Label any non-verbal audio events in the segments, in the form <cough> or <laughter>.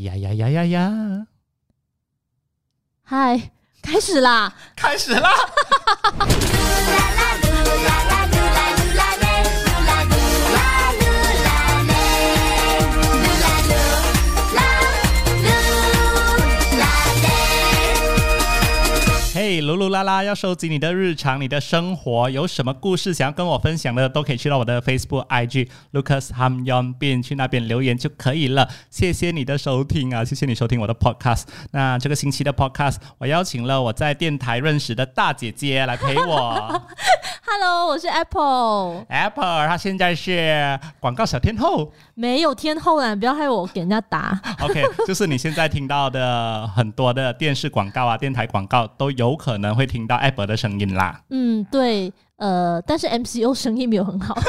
呀呀呀呀呀！嗨，开始啦！开始啦！<laughs> 嘿，噜噜啦啦，要收集你的日常、你的生活，有什么故事想要跟我分享的，都可以去到我的 Facebook、IG Lucas Ham Yon Bin 去那边留言就可以了。谢谢你的收听啊，谢谢你收听我的 Podcast。那这个星期的 Podcast，我邀请了我在电台认识的大姐姐来陪我。<laughs> Hello，我是 Apple，Apple，她现在是广告小天后。没有天后啦，不要害我给人家打。<laughs> OK，就是你现在听到的很多的电视广告啊、电台广告，都有可能会听到 Apple 的声音啦。嗯，对，呃，但是 MCO 生意没有很好，<laughs>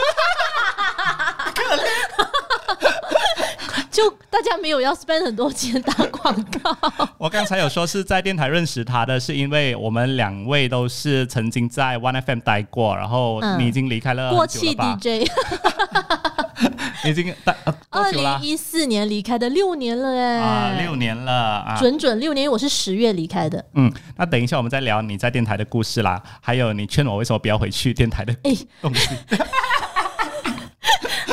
就大家没有要 spend 很多钱打广告。我刚才有说是在电台认识他的，是因为我们两位都是曾经在 One FM 待过，然后嗯你已经离开了过气？DJ，<laughs> <laughs> 已经待呃多二零？一四年离开的，六年了哎、啊，六年了啊。准准六年，我是十月离开的。嗯，那等一下我们再聊你在电台的故事啦，还有你劝我为什么不要回去电台的哎、东西。<laughs>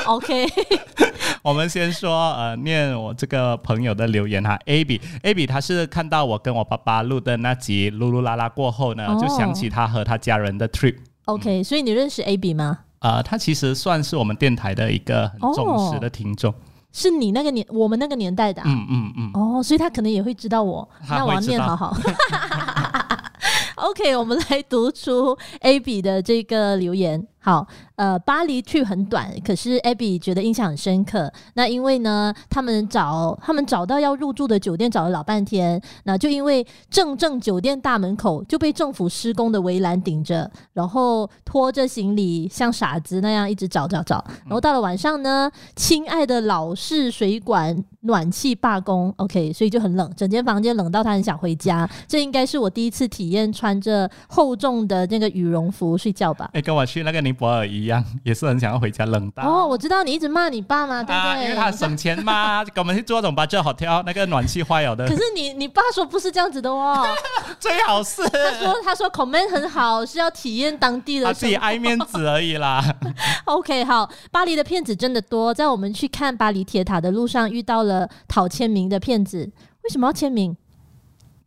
o k <laughs> 我们先说呃，念我这个朋友的留言哈，Abby，Abby 他是看到我跟我爸爸录的那集噜噜啦啦过后呢，哦就想起他和他家人的 trip。OK，所以你认识 Abby 吗？呃，他其实算是我们电台的一个很忠实的听众。是你那个年，我们那个年代的、啊。嗯嗯嗯，哦，所以他可能也会知道我，那我要念好好。<laughs> OK，我们来读出 Abby 的这个留言。好，呃，巴黎去很短，可是 Abby 觉得印象很深刻。那因为呢，他们找他们找到要入住的酒店找了老半天，那就因为正正酒店大门口就被政府施工的围栏顶着，然后拖着行李像傻子那样一直找找找。然后到了晚上呢，亲爱的老式水管暖气罢工，OK，所以就很冷，整间房间冷到他很想回家。这应该是我第一次体验穿着厚重的那个羽绒服睡觉吧。哎，跟我去那个尼泊尔一样，也是很想要回家冷淡。哦，我知道你一直骂你爸嘛，对不啊，对？因为他省钱嘛，<laughs> 跟我们去做那种 budget hotel，那个暖气坏了的可，是你你爸说不是这样子的哦，<laughs> 最好是他说他说 comment 很好，是要体验当地的他自己。爱面子而已啦。<laughs> OK，好，巴黎的骗子真的多，在我们去看巴黎铁塔的路上遇到了讨签名的骗子。为什么要签名？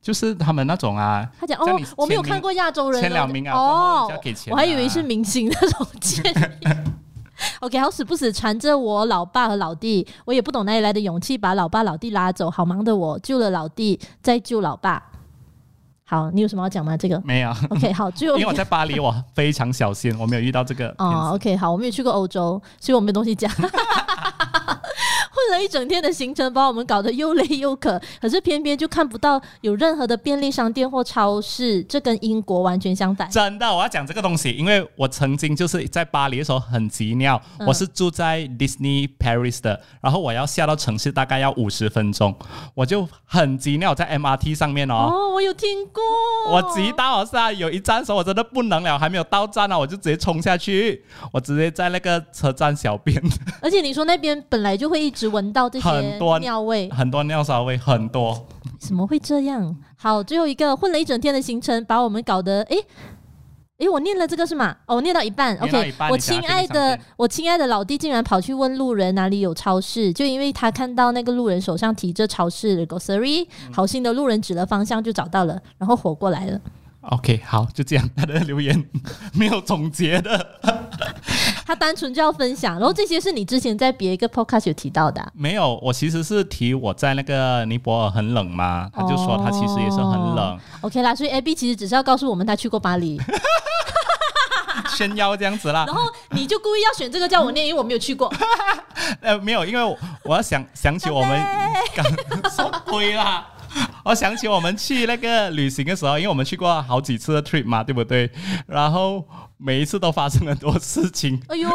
就是他们那种啊，他讲哦我没有看过亚洲人前两名啊，哦要给钱啊。我还以为是明星那种建议。<laughs> OK，好死不死缠着我老爸和老弟，我也不懂哪里来的勇气把老爸老弟拉走。好忙的我救了老弟，再救老爸。好，你有什么要讲吗？这个没有，OK，好，最后因为我在巴黎，我非常小心，我没有遇到这个哦。，OK，好，我没有去过欧洲，所以我没有东西讲。混了一整天的行程，把我们搞得又累又渴，可是偏偏就看不到有任何的便利商店或超市，这跟英国完全相反。真的，我要讲这个东西，因为我曾经就是在巴黎的时候很急尿，嗯我是住在 Disney Paris 的，然后我要下到城市大概要五十分钟，我就很急尿在 MRT 上面哦。哦，我有听过，我急到是啊，有一站的时候我真的不能了，还没有到站呢，我就直接冲下去，我直接在那个车站小便，<laughs> 而且你说那边本来就会一直闻到这些很多尿味，很多尿骚味，很多。怎么会这样？好，最后一个混了一整天的行程，把我们搞得诶。诶，我念了这个是吗？哦，我念到一半，OK 我亲爱的我亲爱的老弟竟然跑去问路人哪里有超市，就因为他看到那个路人手上提着超市的 grocery，好嗯心的路人指了方向就找到了，然后活过来了。OK，好，就这样，他的留言没有总结的。他单纯就要分享，然后这些是你之前在别一个 podcast 有提到的啊、没有，我其实是提我在那个尼泊尔很冷嘛，他就说他其实也是很冷，哦 OK 啦，所以 Abby 其实只是要告诉我们他去过巴黎，炫耀这样子啦然。后你就故意要选这个叫我念，因为我没有去过。<laughs> 呃，没有，因为我我要想想起我们刚什么鬼啦。我想起我们去那个旅行的时候，因为我们去过好几次的 trip 嘛，对不对？然后每一次都发生很多事情。哎呦，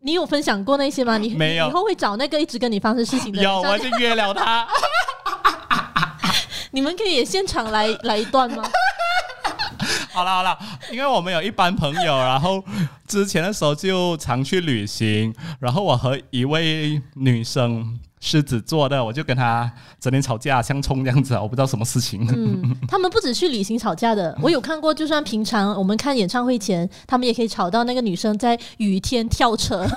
你有分享过那些吗？你没有以后会找那个一直跟你发生事情的人有，我已经约了他。<laughs> 你们可以也现场来 <laughs> 来一段吗？<laughs> 好了好了，因为我们有一班朋友，然后之前的时候就常去旅行，然后我和一位女生。狮子座的，我就跟他整天吵架，相冲这样子，我不知道什么事情。嗯，他们不只去旅行吵架的，我有看过，就算平常我们看演唱会前，他们也可以吵到那个女生在雨天跳车。<laughs>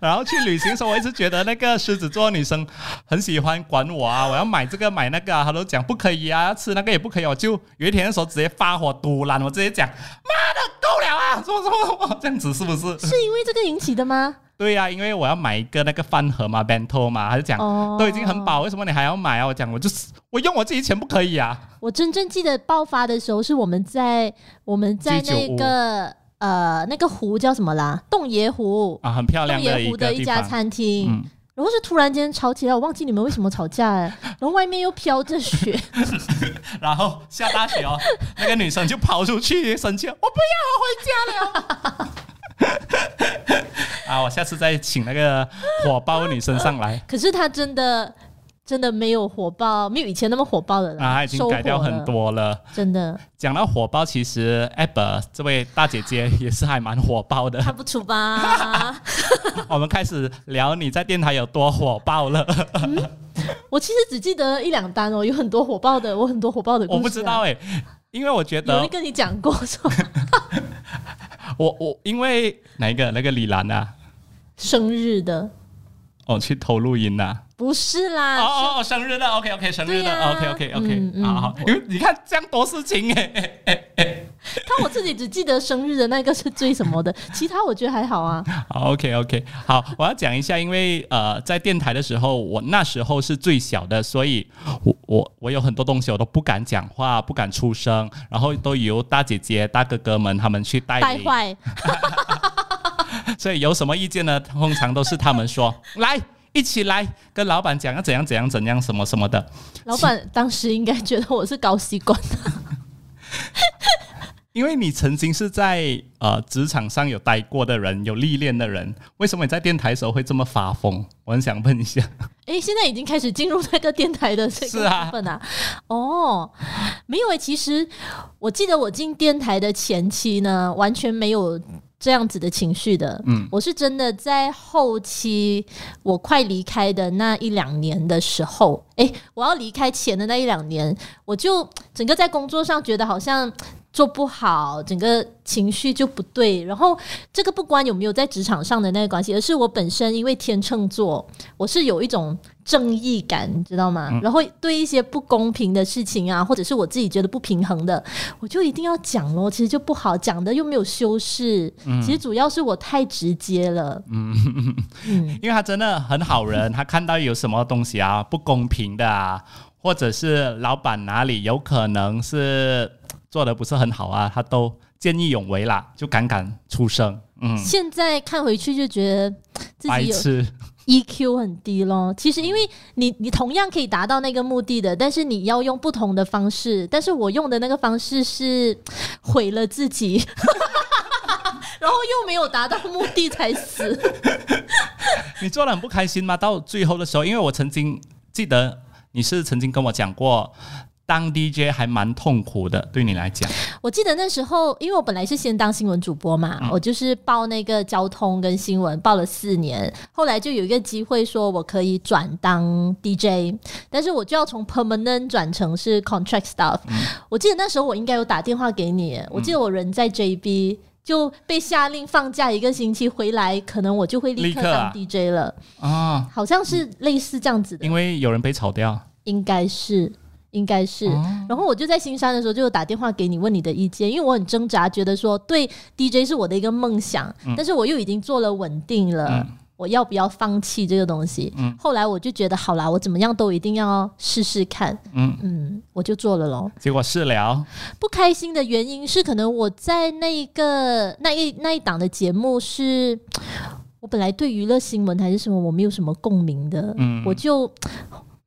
然后去旅行的时候，我一直觉得那个狮子座女生很喜欢管我啊，我要买这个买那个啊，她都讲不可以啊，要吃那个也不可以，我就有一天的时候直接发火堵拦，我直接讲妈的够了啊，什么什么什么这样子是不是？是因为这个引起的吗？对呀，因为我要买一个那个饭盒嘛，bento 嘛，他就讲都已经很饱，为什么你还要买啊？我讲我就是 <laughs> 我用我自己钱不可以啊。我真正记得爆发的时候是我们在我们在那个呃那个湖叫什么啦？洞爷湖啊，很漂亮的湖的一家餐厅，然后是突然间吵起来，我忘记你们为什么吵架哎。<laughs> 然后外面又飘着雪，<laughs> 然后下大雪哦，那个女生就跑出去生气，我不要，我回家了。<laughs> 啊！我下次再请那个火爆女生上来。可是她真的真的没有火爆，没有以前那么火爆的了。啊，已经改掉很多了。真的。讲到火爆，其实 Abba 这位大姐姐也是还蛮火爆的。看不出吧？<laughs> 我们开始聊你在电台有多火爆了。我其实只记得一两单哦，有很多火爆的，我很多火爆的。我不知道哎，因为我觉得有人跟你讲过说？<laughs> 我我因为哪一个那个李兰啊？生日的，哦，去偷录音呐？不是啦，哦哦，生日的，OK OK，生日的，OK OK OK，好好，因为你看这样多事情哎哎哎，看我自己只记得生日的那个是最什么的，<laughs> 其他我觉得还好啊。好 OK OK，好，我要讲一下，因为呃，在电台的时候，我那时候是最小的，所以我我我有很多东西我都不敢讲话，不敢出声，然后都由大姐姐、大哥哥们他们去带带坏。<laughs> <laughs> 所以有什么意见呢？通常都是他们说 <laughs> 来一起来跟老板讲要怎样怎样怎样什么什么的。老板当时应该觉得我是高习惯的，<laughs> 因为你曾经是在呃职场上有待过的人，有历练的人，为什么你在电台的时候会这么发疯？我很想问一下。诶，现在已经开始进入那个电台的这个部分啊。哦，没有诶，其实我记得我进电台的前期呢，完全没有。这样子的情绪的，嗯，我是真的在后期，我快离开的那一两年的时候，哎，我要离开前的那一两年，我就整个在工作上觉得好像。做不好，整个情绪就不对。然后这个不关有没有在职场上的那个关系，而是我本身因为天秤座，我是有一种正义感，你知道吗？然后对一些不公平的事情啊，或者是我自己觉得不平衡的，我就一定要讲咯。其实就不好讲的，又没有修饰。其实主要是我太直接了。嗯嗯，因为他真的很好人，他看到有什么东西啊不公平的啊，或者是老板哪里有可能是。做的不是很好啊，他都见义勇为啦，就敢敢出声。嗯，现在看回去就觉得自己有 EQ 很低咯。其实因为你你同样可以达到那个目的的，但是你要用不同的方式。但是我用的那个方式是毁了自己，<laughs> 然后又没有达到目的才死。<laughs> 你做的很不开心吗？到最后的时候，因为我曾经记得你是曾经跟我讲过。当 DJ 还蛮痛苦的，对你来讲。我记得那时候，因为我本来是先当新闻主播嘛，我就是报那个交通跟新闻，报了四年。后来就有一个机会说我可以转当 DJ，但是我就要从 permanent 转成是 contract staff。我记得那时候我应该有打电话给你，我记得我人在 JB 就被下令放假一个星期，回来可能我就会立刻当 DJ 了啊，好像是类似这样子的。因为有人被炒掉，应该是。应该是，然后我就在新山的时候就打电话给你问你的意见，因为我很挣扎，觉得说对 DJ 是我的一个梦想，但是我又已经做了稳定了，我要不要放弃这个东西？后来我就觉得好啦，我怎么样都一定要试试看，嗯。嗯，我就做了咯。结果试了，不开心的原因是可能我在那一个那一那一档的节目是，我本来对娱乐新闻还是什么我没有什么共鸣的，嗯，我就。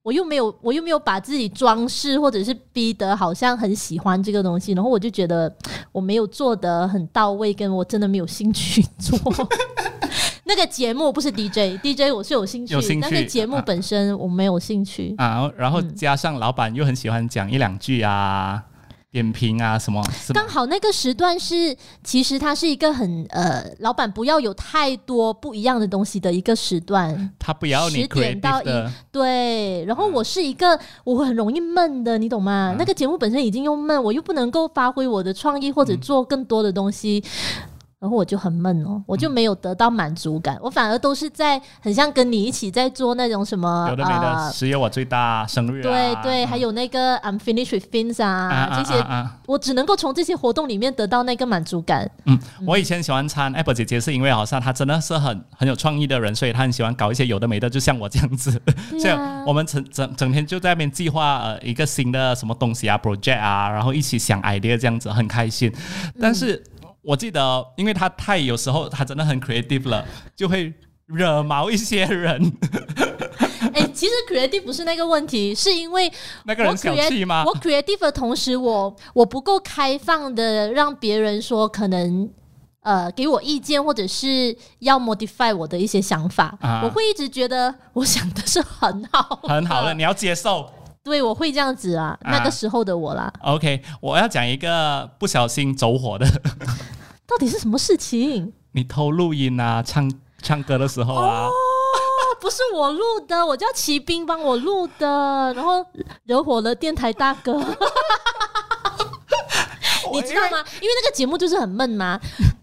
我又没有，我又没有把自己装饰，或者是逼得好像很喜欢这个东西，然后我就觉得我没有做得很到位，跟我真的没有兴趣做 <laughs> 那个节目。不是 DJ，DJ 我是有兴趣，但是节目本身我没有兴趣啊。然后加上老板又很喜欢讲一两句啊。点评啊什么，刚好那个时段是，其实它是一个很呃，老板不要有太多不一样的东西的一个时段。他不要你10点到的，对，然后我是一个我很容易闷的，你懂吗？嗯那个节目本身已经又闷，我又不能够发挥我的创意或者做更多的东西。然后我就很闷哦，我就没有得到满足感，我反而都是在很像跟你一起在做那种什么有的没的，呃十月我最大生日啊，对对，嗯还有那个 I'm finished with things 啊，啊这些、我只能够从这些活动里面得到那个满足感。嗯，我以前喜欢参 Apple 姐姐，是因为好像她真的是很很有创意的人，所以她很喜欢搞一些有的没的，就像我这样子。<laughs> 所以我们整整整天就在那边计划呃一个新的什么东西啊 project 啊，然后一起想 idea 这样子，很开心。但是我记得，因为他太有时候他真的很 creative 了，就会惹毛一些人。<laughs> 哎、其实 creative 不是那个问题，是因为那个人小气吗？我 creative 的同时，我我不够开放的让别人说可能。呃，给我意见或者是要 modify 我的一些想法，啊我会一直觉得我想的是很好，很好的，<laughs> 你要接受。对我会这样子啊，啊那个时候的我啦，OK，我要讲一个不小心走火的，<laughs> 到底是什么事情？你偷录音啊，唱唱歌的时候啊。哦，不是我录的，我叫骑兵帮我录的，然后惹火了电台大哥，<laughs> 你知道吗？因为那个节目就是很闷嘛。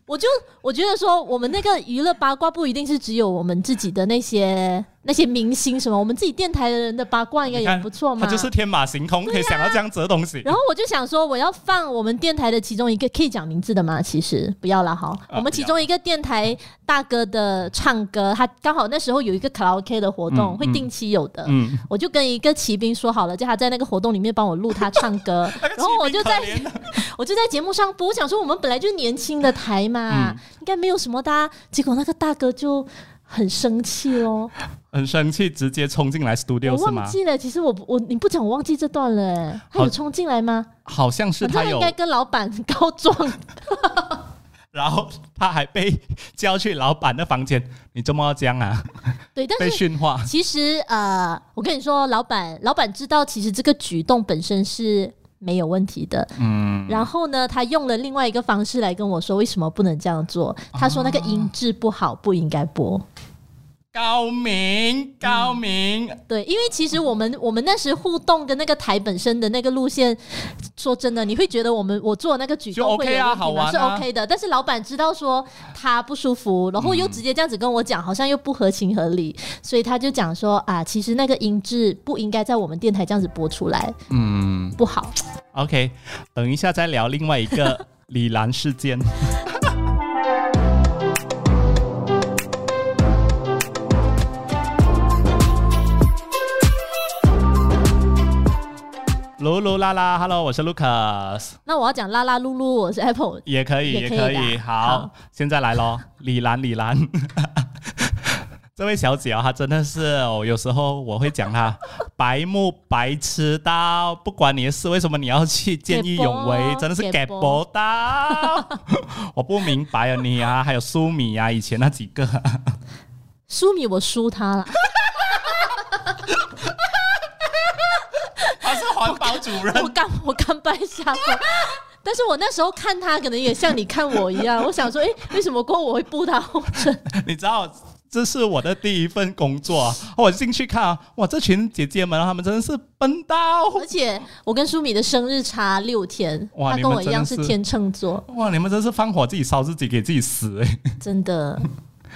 我就我觉得说，我们那个娱乐八卦不一定是只有我们自己的那些那些明星什么，我们自己电台的人的八卦应该也不错嘛。他就是天马行空，可以想到这样子的东西。然后我就想说，我要放我们电台的其中一个，可以讲名字的嘛？其实不要啦，好，我们其中一个电台大哥的唱歌，他刚好那时候有一个卡拉 OK 的活动，嗯会定期有的。嗯，我就跟一个骑兵说好了，叫他在那个活动里面帮我录他唱歌，<laughs> 然后我就在 <laughs> 我就在节目上播，我想说我们本来就是年轻的台嘛，嗯应该没有什么的啊、结果那个大哥就很生气哦，<laughs> 很生气，直接冲进来我 studio 是吗？忘记了，其实我不我你不讲我忘记这段了，哎，他有冲进来吗？好像是他有应，该跟老板告状，<laughs> 然后他还被叫去老板的房间，你这么这样啊？<laughs> 对，但被是训话。其实呃，我跟你说，老板老板知道其实这个举动本身是没有问题的，嗯，然后呢，他用了另外一个方式来跟我说为什么不能这样做。他说那个音质不好，不应该播。高明高明，对，因为其实我们我们那时互动跟那个台本身的那个路线，说真的，你会觉得我们我做那个举就动 OK 会有啊问题吗？是好玩啊 OK 的，但是老板知道说他不舒服，然后又直接这样子跟我讲，好像又不合情合理，所以他就讲说啊，其实那个音质不应该在我们电台这样子播出来，嗯不好。，OK，等一下再聊另外一个李兰事件。<laughs> 噜噜啦啦，Hello，我是 Lucas，那我要讲啦啦噜噜，我是 Apple，也可以，也可以。好，好现在来咯，李兰，李兰，<laughs> 这位小姐啊、她真的是哦，有时候我会讲她白目白痴到，不管你的事，为什么你要去见义勇为？真的是 <laughs> 给 get 不到，<laughs> 我不明白啊，你啊，还有苏米啊，以前那几个，苏米我输他了。他是环保主任我，甘我甘拜下风。<laughs> 但是我那时候看他，可能也像你看我一样，我想说，诶，为什么过我会步他后尘？<laughs> 你知道。这是我的第一份工作啊，我进去看啊，哇，这群姐姐们，她们真的是笨到，而且我跟舒米的生日差六天，哇他跟我一样是天秤座，哇，你们真是放火自己烧自己，给自己死哎、真的。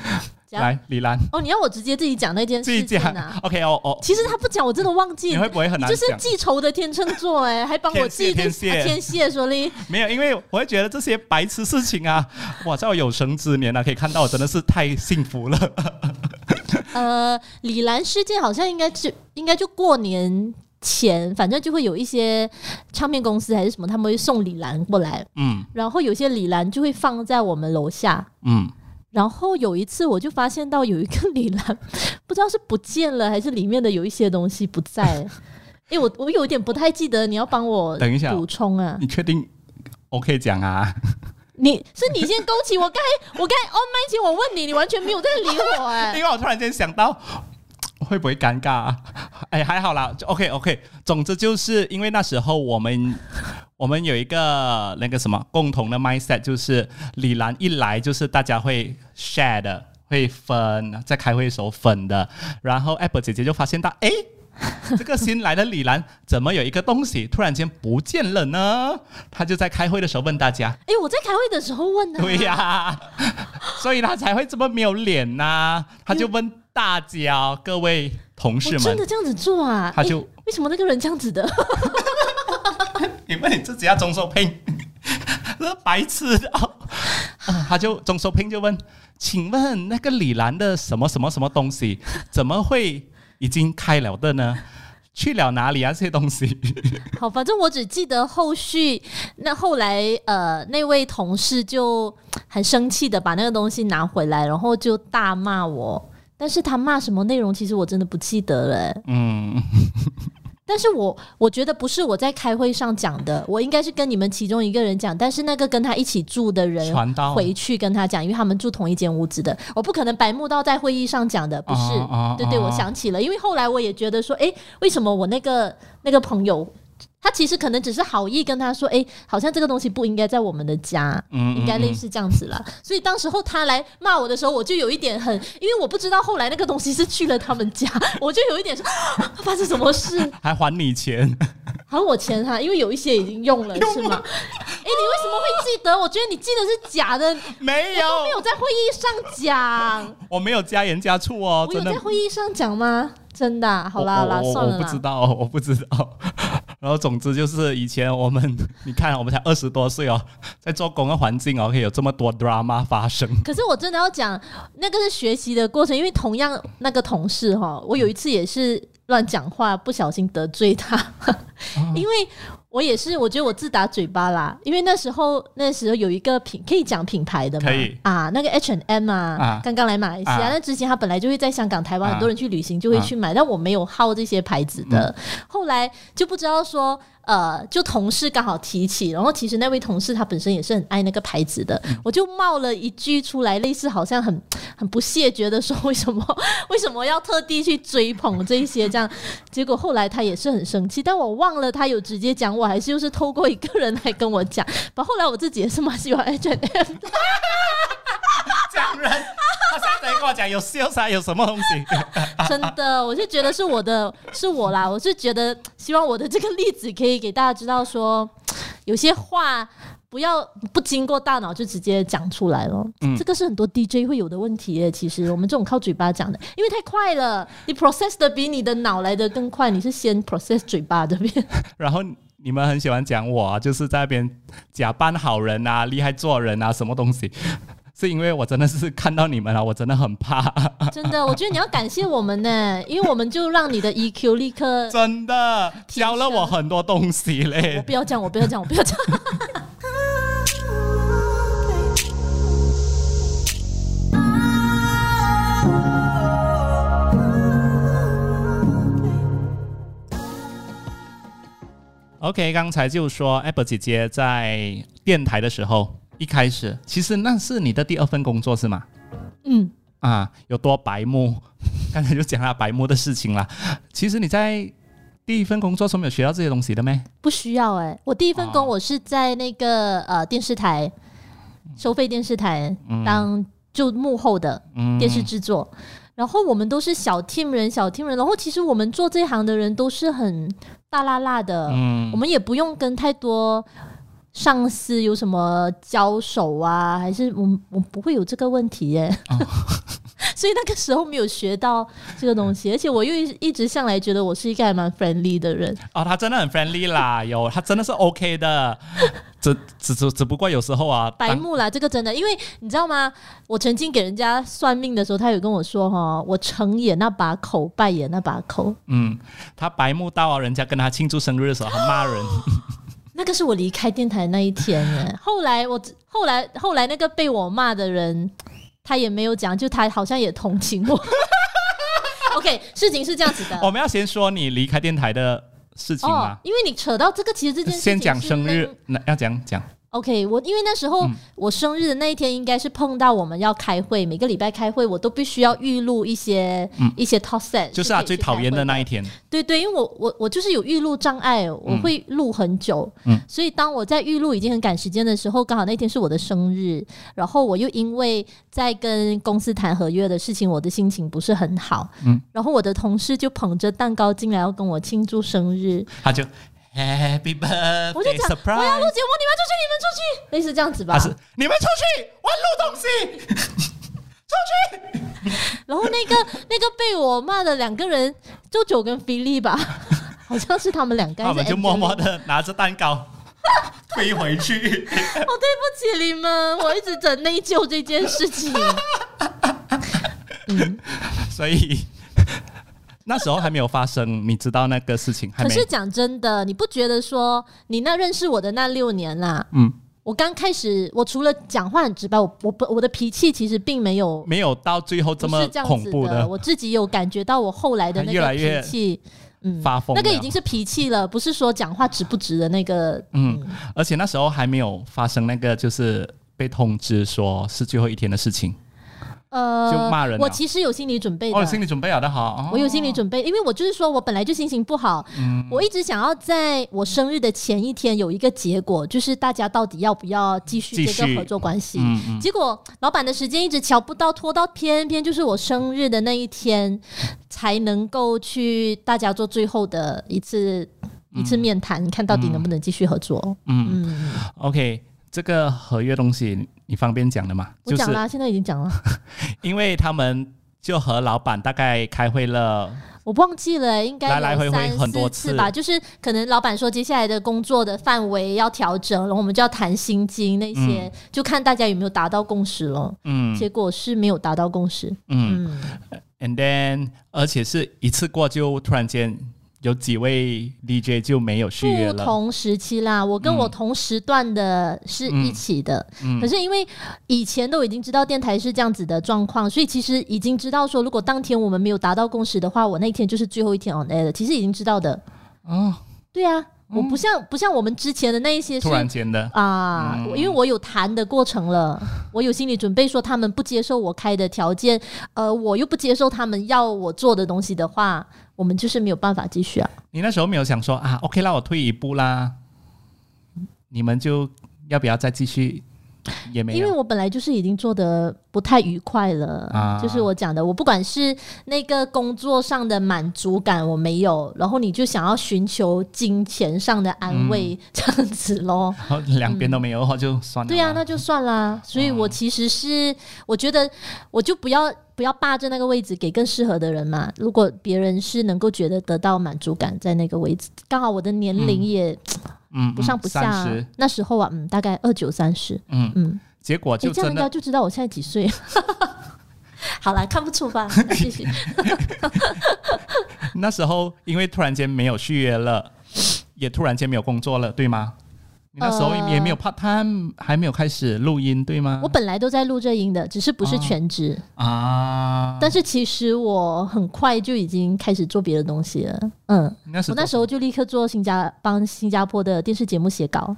<laughs> 来，李兰，哦，你要我直接自己讲那件事情啊？，OK 哦哦，其实他不讲，我真的忘记。你会不会很你就是？记仇的天秤座哎，还帮我记天蝎天蝎说哩，没有，因为我会觉得这些白痴事情啊，<laughs> 哇，在我有生之年啊，可以看到，我真的是太幸福了。<laughs> <laughs> 呃，李兰事件好像应该是应该就过年前，反正就会有一些唱片公司还是什么，他们会送李兰过来，嗯然后有些李兰就会放在我们楼下。嗯，然后有一次，我就发现到有一个 <laughs> 李兰，不知道是不见了，还是里面的有一些东西不在。哎，我我有点不太记得，你要帮我等一下补充啊！你确定 OK 讲啊？你是你先勾起我刚才，我刚才 on 麦前我问你，你完全没有在理我哎、<laughs> 因为我突然间想到。会不会尴尬、啊？<laughs> 哎，还好啦，就 OK OK。总之就是因为那时候我们 <laughs> 我们有一个那个什么共同的 mindset，就是李兰一来就是大家会 share 的，会分，在开会的时候分的。然后 Apple 姐姐就发现到，哎，这个新来的李兰怎么有一个东西突然间不见了呢？她就在开会的时候问大家，哎，我在开会的时候问的。对呀，<laughs> 所以她才会这么没有脸呐。她就问大家各位同事们，真的这样子做啊？他就为什么那个人这样子的？<laughs> 你问你自己要中收聘，<laughs> 那白痴啊！他就中收聘就问，请问那个李兰的什么什么什么东西，怎么会已经开了的呢？去了哪里啊？这些东西？好，反正我只记得后续，那后来呃，那位同事就很生气的把那个东西拿回来，然后就大骂我。但是他骂什么内容，其实我真的不记得了。嗯。<laughs> 但是我我觉得不是我在开会上讲的，我应该是跟你们其中一个人讲，但是那个跟他一起住的人回去跟他讲，因为他们住同一间屋子的，我不可能白目到在会议上讲的，不是？对对，我想起了，因为后来我也觉得说，哎，为什么我那个那个朋友？他其实可能只是好意跟他说：“哎，好像这个东西不应该在我们的家，嗯应该类似这样子了。”所以当时候他来骂我的时候，我就有一点很，因为我不知道后来那个东西是去了他们家，<laughs> 我就有一点说发生什么事，还还你钱，还我钱哈，因为有一些已经用了 <laughs> 是吗？哎，你为什么会记得？我觉得你记得是假的，没有，没有在会议上讲，我没有加盐加醋哦，我有在会议上讲吗？真的，好啦好啦，算了，我不知道，我不知道。然后总之就是以前我们，<laughs> 你看我们才二十多岁哦，<laughs> 在做工的环境哦，可以有这么多 drama 发生。可是我真的要讲，那个是学习的过程，因为同样那个同事哈，我有一次也是乱讲话，不小心得罪他，<laughs> 因为。我也是，我觉得我自打嘴巴啦，因为那时候那时候有一个品可以讲品牌的嘛，啊，那个 H and M 啊，刚刚来马来西亚，那之前他本来就会在香港、台湾，很多人去旅行就会去买，但我没有好这些牌子的，后来就不知道说。呃，就同事刚好提起，然后其实那位同事他本身也是很爱那个牌子的，我就冒了一句出来，类似好像很很不屑，觉得说为什么 <laughs> 为什么要特地去追捧这些这样，结果后来他也是很生气，但我忘了他有直接讲我，还是就是透过一个人来跟我讲，<laughs> 把后来我自己也是蛮喜欢 H&M 的，讲人。他现在跟我讲有秀才有什么东西？<laughs> 真的，我是觉得是我的，是我啦。我是觉得希望我的这个例子可以给大家知道，说有些话不要不经过大脑就直接讲出来了。嗯，这个是很多 DJ 会有的问题。其实我们这种靠嘴巴讲的，因为太快了，你 process 的比你的脑来的更快。你是先 process 嘴巴这边，<laughs> 然后你们很喜欢讲我，啊就是在那边假扮好人啊，厉害做人啊，什么东西。<laughs> 是因为我真的是看到你们了，我真的很怕。真的，我觉得你要感谢我们呢，因为我们就让你的 EQ 立刻真的教了我很多东西嘞。我不要讲，我不要讲，我不要讲。OK，刚才就说 Apple 姐姐在电台的时候。一开始，其实那是你的第二份工作是吗？嗯，啊，有多白目？<laughs> 刚才就讲了白目的事情了。其实你在第一份工作时候没有学到这些东西的没？不需要哎，我第一份工我是在那个呃电视台收费电视台当就幕后的电视制作，然后我们都是小 team 人，小 team 人，然后其实我们做这行的人都是很大辣辣的，嗯，我们也不用跟太多。上司有什么交手啊？还是我我不会有这个问题耶，所以那个时候没有学到这个东西，而且我又一直向来觉得我是一个还蛮 friendly 的人。哦，他真的很 friendly 啦，有他真的是 OK 的，<laughs> 只只只只不过有时候啊，白目啦，这个真的，因为你知道吗？我曾经给人家算命的时候，他有跟我说哈，我成也那把口，败也那把口。嗯，他白目到人家跟他庆祝生日的时候，他骂人。<laughs> 那个是我离开电台那一天呢。后来我后来后来那个被我骂的人，他也没有讲，就他好像也同情我。<laughs> OK，事情是这样子的。我们要先说你离开电台的事情吗？因为你扯到这个，其实这件事先讲生日，那要讲讲。OK，我因为那时候、嗯。我生日的那一天，应该是碰到我们要开会，每个礼拜开会，我都必须要预录一些、一些 talk set，嗯就是他可以去最讨厌的那一天。对对，因为我我我就是有预录障碍，我会录很久，嗯。所以当我在预录已经很赶时间的时候，刚好那天是我的生日，然后我又因为在跟公司谈合约的事情，我的心情不是很好，嗯。然后我的同事就捧着蛋糕进来要跟我庆祝生日，他就 Happy 我就 Birthday 讲我要录节目，你们出去，你们出去，类似这样子吧他。是你们出去，我录东西，<laughs> 出去。然后那个 <laughs> 那个被我骂的两个人，周九跟菲利吧，<laughs> 好像是他们两个，他们就默默的。拿着蛋糕推回去。我，对不起你们，我一直在内疚这件事情。嗯，所以那时候还没有发生，你知道那个事情还没可是讲真的，你不觉得说你那认识我的那六年啦，嗯我刚开始，我除了讲话很直白，我我不我的脾气其实并没有没有到最后这么恐怖的，我自己有感觉到我后来的那个脾气。嗯发疯那个已经是脾气了，不是说讲话直不直的那个。嗯，而且那时候还没有发生那个就是被通知说是最后一天的事情。呃，就骂人啊？我其实有心理准备的，哦，心理准备啊的好，我有心理准备，因为我就是说我本来就心情不好，嗯。我一直想要在我生日的前一天有一个结果，就是大家到底要不要继续这个合作关系。嗯嗯。结果老板的时间一直瞧不到，拖到偏偏就是我生日的那一天才能够去大家做最后的一次、一次面谈，看到底能不能继续合作。嗯。嗯，，OK，这个合约东西你方便讲的吗？就是我讲啦，现在已经讲了，<laughs> 因为他们就和老板大概开会了，<laughs> 我忘记了，应该有来来回回很多次吧。就是可能老板说接下来的工作的范围要调整，然后我们就要谈薪金那些，就看大家有没有达到共识了。嗯结果是没有达到共识。嗯嗯，，and then 而且是一次过就突然间有几位 DJ 就没有续约了，不同时期啦，我跟我嗯同时段的是一起的，嗯可是因为以前都已经知道电台是这样子的状况，所以其实已经知道说，如果当天我们没有达到共识的话，我那一天就是最后一天 on air 的，其实已经知道的。哦，对啊，我不像不像我们之前的那一些突然间的，啊，嗯。因为我有谈的过程了，<laughs> 我有心理准备，说他们不接受我开的条件，呃，我又不接受他们要我做的东西的话，我们就是没有办法继续啊。你那时候没有想说啊，OK 那，我退一步啦，你们就要不要再继续？也没因为，我本来就是已经做的不太愉快了，啊就是我讲的，我不管是那个工作上的满足感我没有，然后你就想要寻求金钱上的安慰，<laughs> 这样子咯。然 <laughs> 后两边都没有的话就算了。对啊，那就算啦。所以我其实是，我觉得我就不要不要霸着那个位置，给更适合的人嘛。如果别人是能够觉得得到满足感在那个位置，刚好我的年龄也嗯不上不下，三十，那时候啊，嗯，大概二九三十，嗯，嗯。结果就这样人家就知道我现在几岁。<laughs> 好了，看不出吧？<laughs> 谢谢。<laughs> 那时候因为突然间没有续约了，也突然间没有工作了，对吗？你那时候呃也没有 part time，还没有开始录音，对吗？我本来都在录这音的，只是不是全职。啊，但是其实我很快就已经开始做别的东西了。嗯，那我那时候就立刻做新加帮新加坡的电视节目写稿。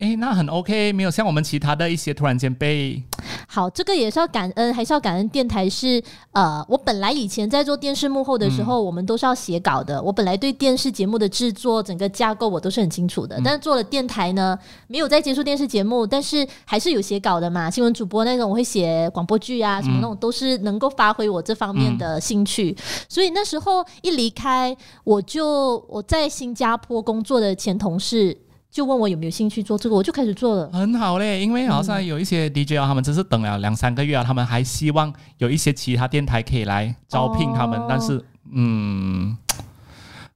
哎，那很 OK，没有像我们其他的一些突然间被好，这个也是要感恩，还是要感恩电台是呃，我本来以前在做电视幕后的时候，我们都是要写稿的。我本来对电视节目的制作整个架构我都是很清楚的，但是做了电台呢，没有在接触电视节目，但是还是有写稿的嘛。新闻主播那种我会写广播剧啊，什么那种都是能够发挥我这方面的兴趣。所以那时候一离开，我就我在新加坡工作的前同事。就问我有没有兴趣做这个，我就开始做了。很好嘞，因为好嗯像有一些 DJ 啊，他们只是等了两三个月啊，他们还希望有一些其他电台可以来招聘他们，哦但是嗯，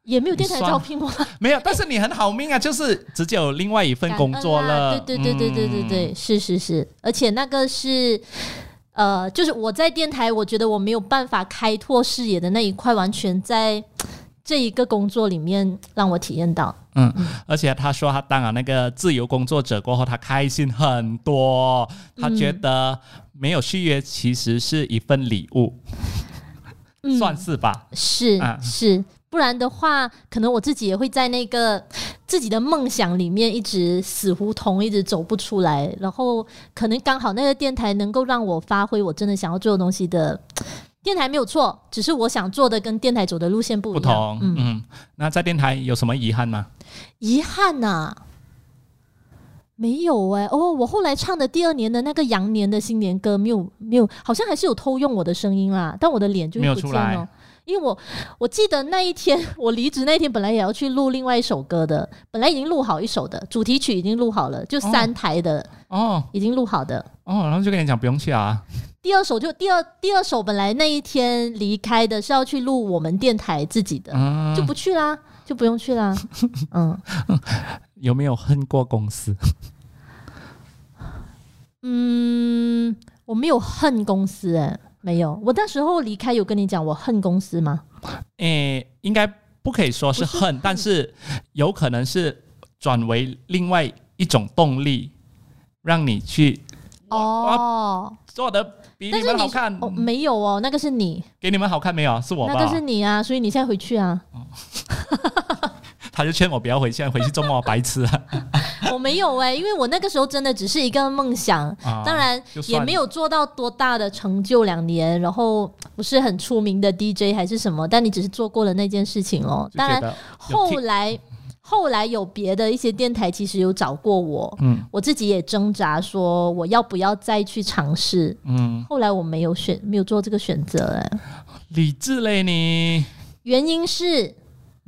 也没有电台算招聘我，<laughs> 没有，但是你很好命啊，就是直接有另外一份感恩工作啦了。对对对对对对嗯对，是是是，而且那个是。呃，就是我在电台，我觉得我没有办法开拓视野的那一块，完全在这一个工作里面让我体验到。嗯，而且他说他当了那个自由工作者过后，他开心很多，他觉得没有续约其实是一份礼物，嗯，算是吧。是、啊是，不然的话，可能我自己也会在那个 <sniffs> 自己的梦想里面一直死胡同，一直走不出来。然后可能刚好那个电台能够让我发挥我真的想要做的东西的。电台没有错，只是我想做的跟电台走的路线不。不同，嗯嗯，那在电台有什么遗憾吗？遗憾呐，没有哎。哦，我后来唱的第二年的那个羊年的新年歌，没有没有，好像还是有偷用我的声音啦，但我的脸就没有出来。因为我我记得那一天我离职那一天，本来也要去录另外一首歌的，本来已经录好一首的主题曲已经录好了，就三台的哦，已经录好的哦，然后就跟你讲不用去啊。第二首就第二第二首，本来那一天离开的是要去录我们电台自己的，就不去啦，就不用去啦。<laughs> 嗯，有没有恨过公司？嗯，我没有恨公司，哎，没有。我那时候离开有跟你讲我恨公司吗？诶，应该不可以说是恨，但是有可能是转为另外一种动力，让你去哦做的。比你们好看哦，没有哦，那个是你给你们好看没有？是我那个是你啊，所以你现在回去啊。<laughs> 他就劝我不要回去，回去周末白痴啊。<laughs> 我没有哎，因为我那个时候真的只是一个梦想，当然也没有做到多大的成就。两年，然后不是很出名的 DJ 还是什么，但你只是做过了那件事情哦。当然后来。后来有别的一些电台，其实有找过我，嗯，我自己也挣扎说我要不要再去尝试，嗯，后来我没有选，没有做这个选择，哎，理智嘞你？原因是，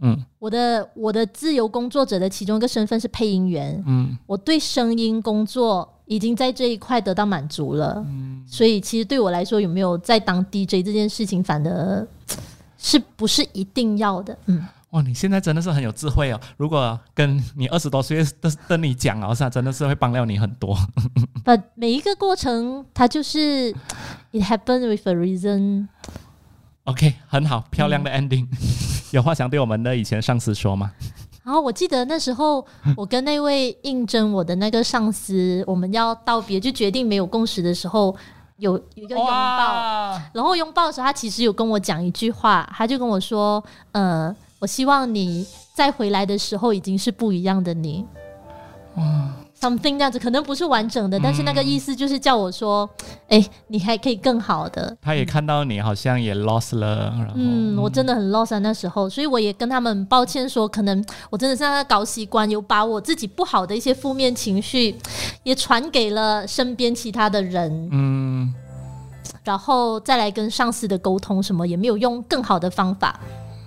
嗯，我的我的自由工作者的其中一个身份是配音员，嗯，我对声音工作已经在这一块得到满足了，嗯，所以其实对我来说，有没有在当 DJ 这件事情，反而 <tsk> 是不是一定要的，嗯。哇，你现在真的是很有智慧哦！如果跟你二十多岁的跟你讲哦，是真的是会帮到你很多。<laughs> But 每一个过程，它就是 it happened with a reason。OK，很好，漂亮的 ending。<laughs> 有话想对我们的以前上司说吗？然后我记得那时候，我跟那位应征我的那个上司，我们要道别，就决定没有共识的时候，有一个拥抱。然后拥抱的时候，他其实有跟我讲一句话，他就跟我说：“呃。”我希望你再回来的时候已经是不一样的你。嗯，something 这样子可能不是完整的，但是那个意思就是叫我说，哎，你还可以更好的。他也看到你好像也 lost 了，嗯，我真的很 lost 那时候，所以我也跟他们抱歉说，可能我真的是那个搞习惯，有把我自己不好的一些负面情绪也传给了身边其他的人。嗯，然后再来跟上司的沟通什么也没有用更好的方法。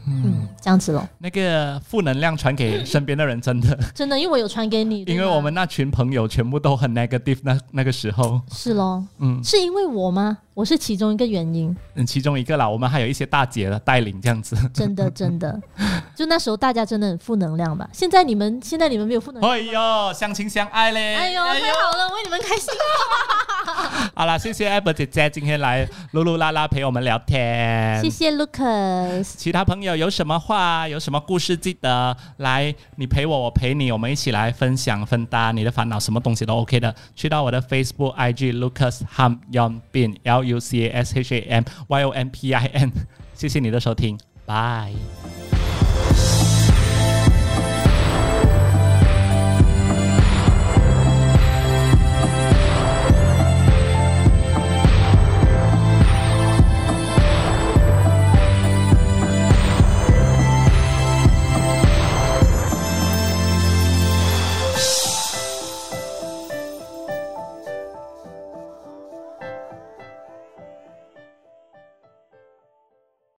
嗯，这样子咯。那个负能量传给身边的人，真的 <laughs> 真的，因为我有传给你。<laughs> 因为我们那群朋友全部都很 negative，那那个时候是咯，嗯，是因为我吗？我是其中一个原因，嗯，其中一个啦。我们还有一些大姐的带领，这样子。真的，<laughs> 真的，就那时候大家真的很负能量吧。现在你们，现在你们没有负能量。哎呦，相亲相爱嘞！哎呦，太好了，为你们开心。<laughs> 好了，谢谢艾伯姐姐今天来噜噜啦啦陪我们聊天。谢谢 Lucas。其他朋友有什么话，有什么故事，记得来，你陪我，我陪你，我们一起来分享分担你的烦恼，什么东西都 OK 的。去到我的 Facebook IG Lucas Ham Yon Bin L。U C A S H A M Y O N P I N，谢谢你的收听，拜。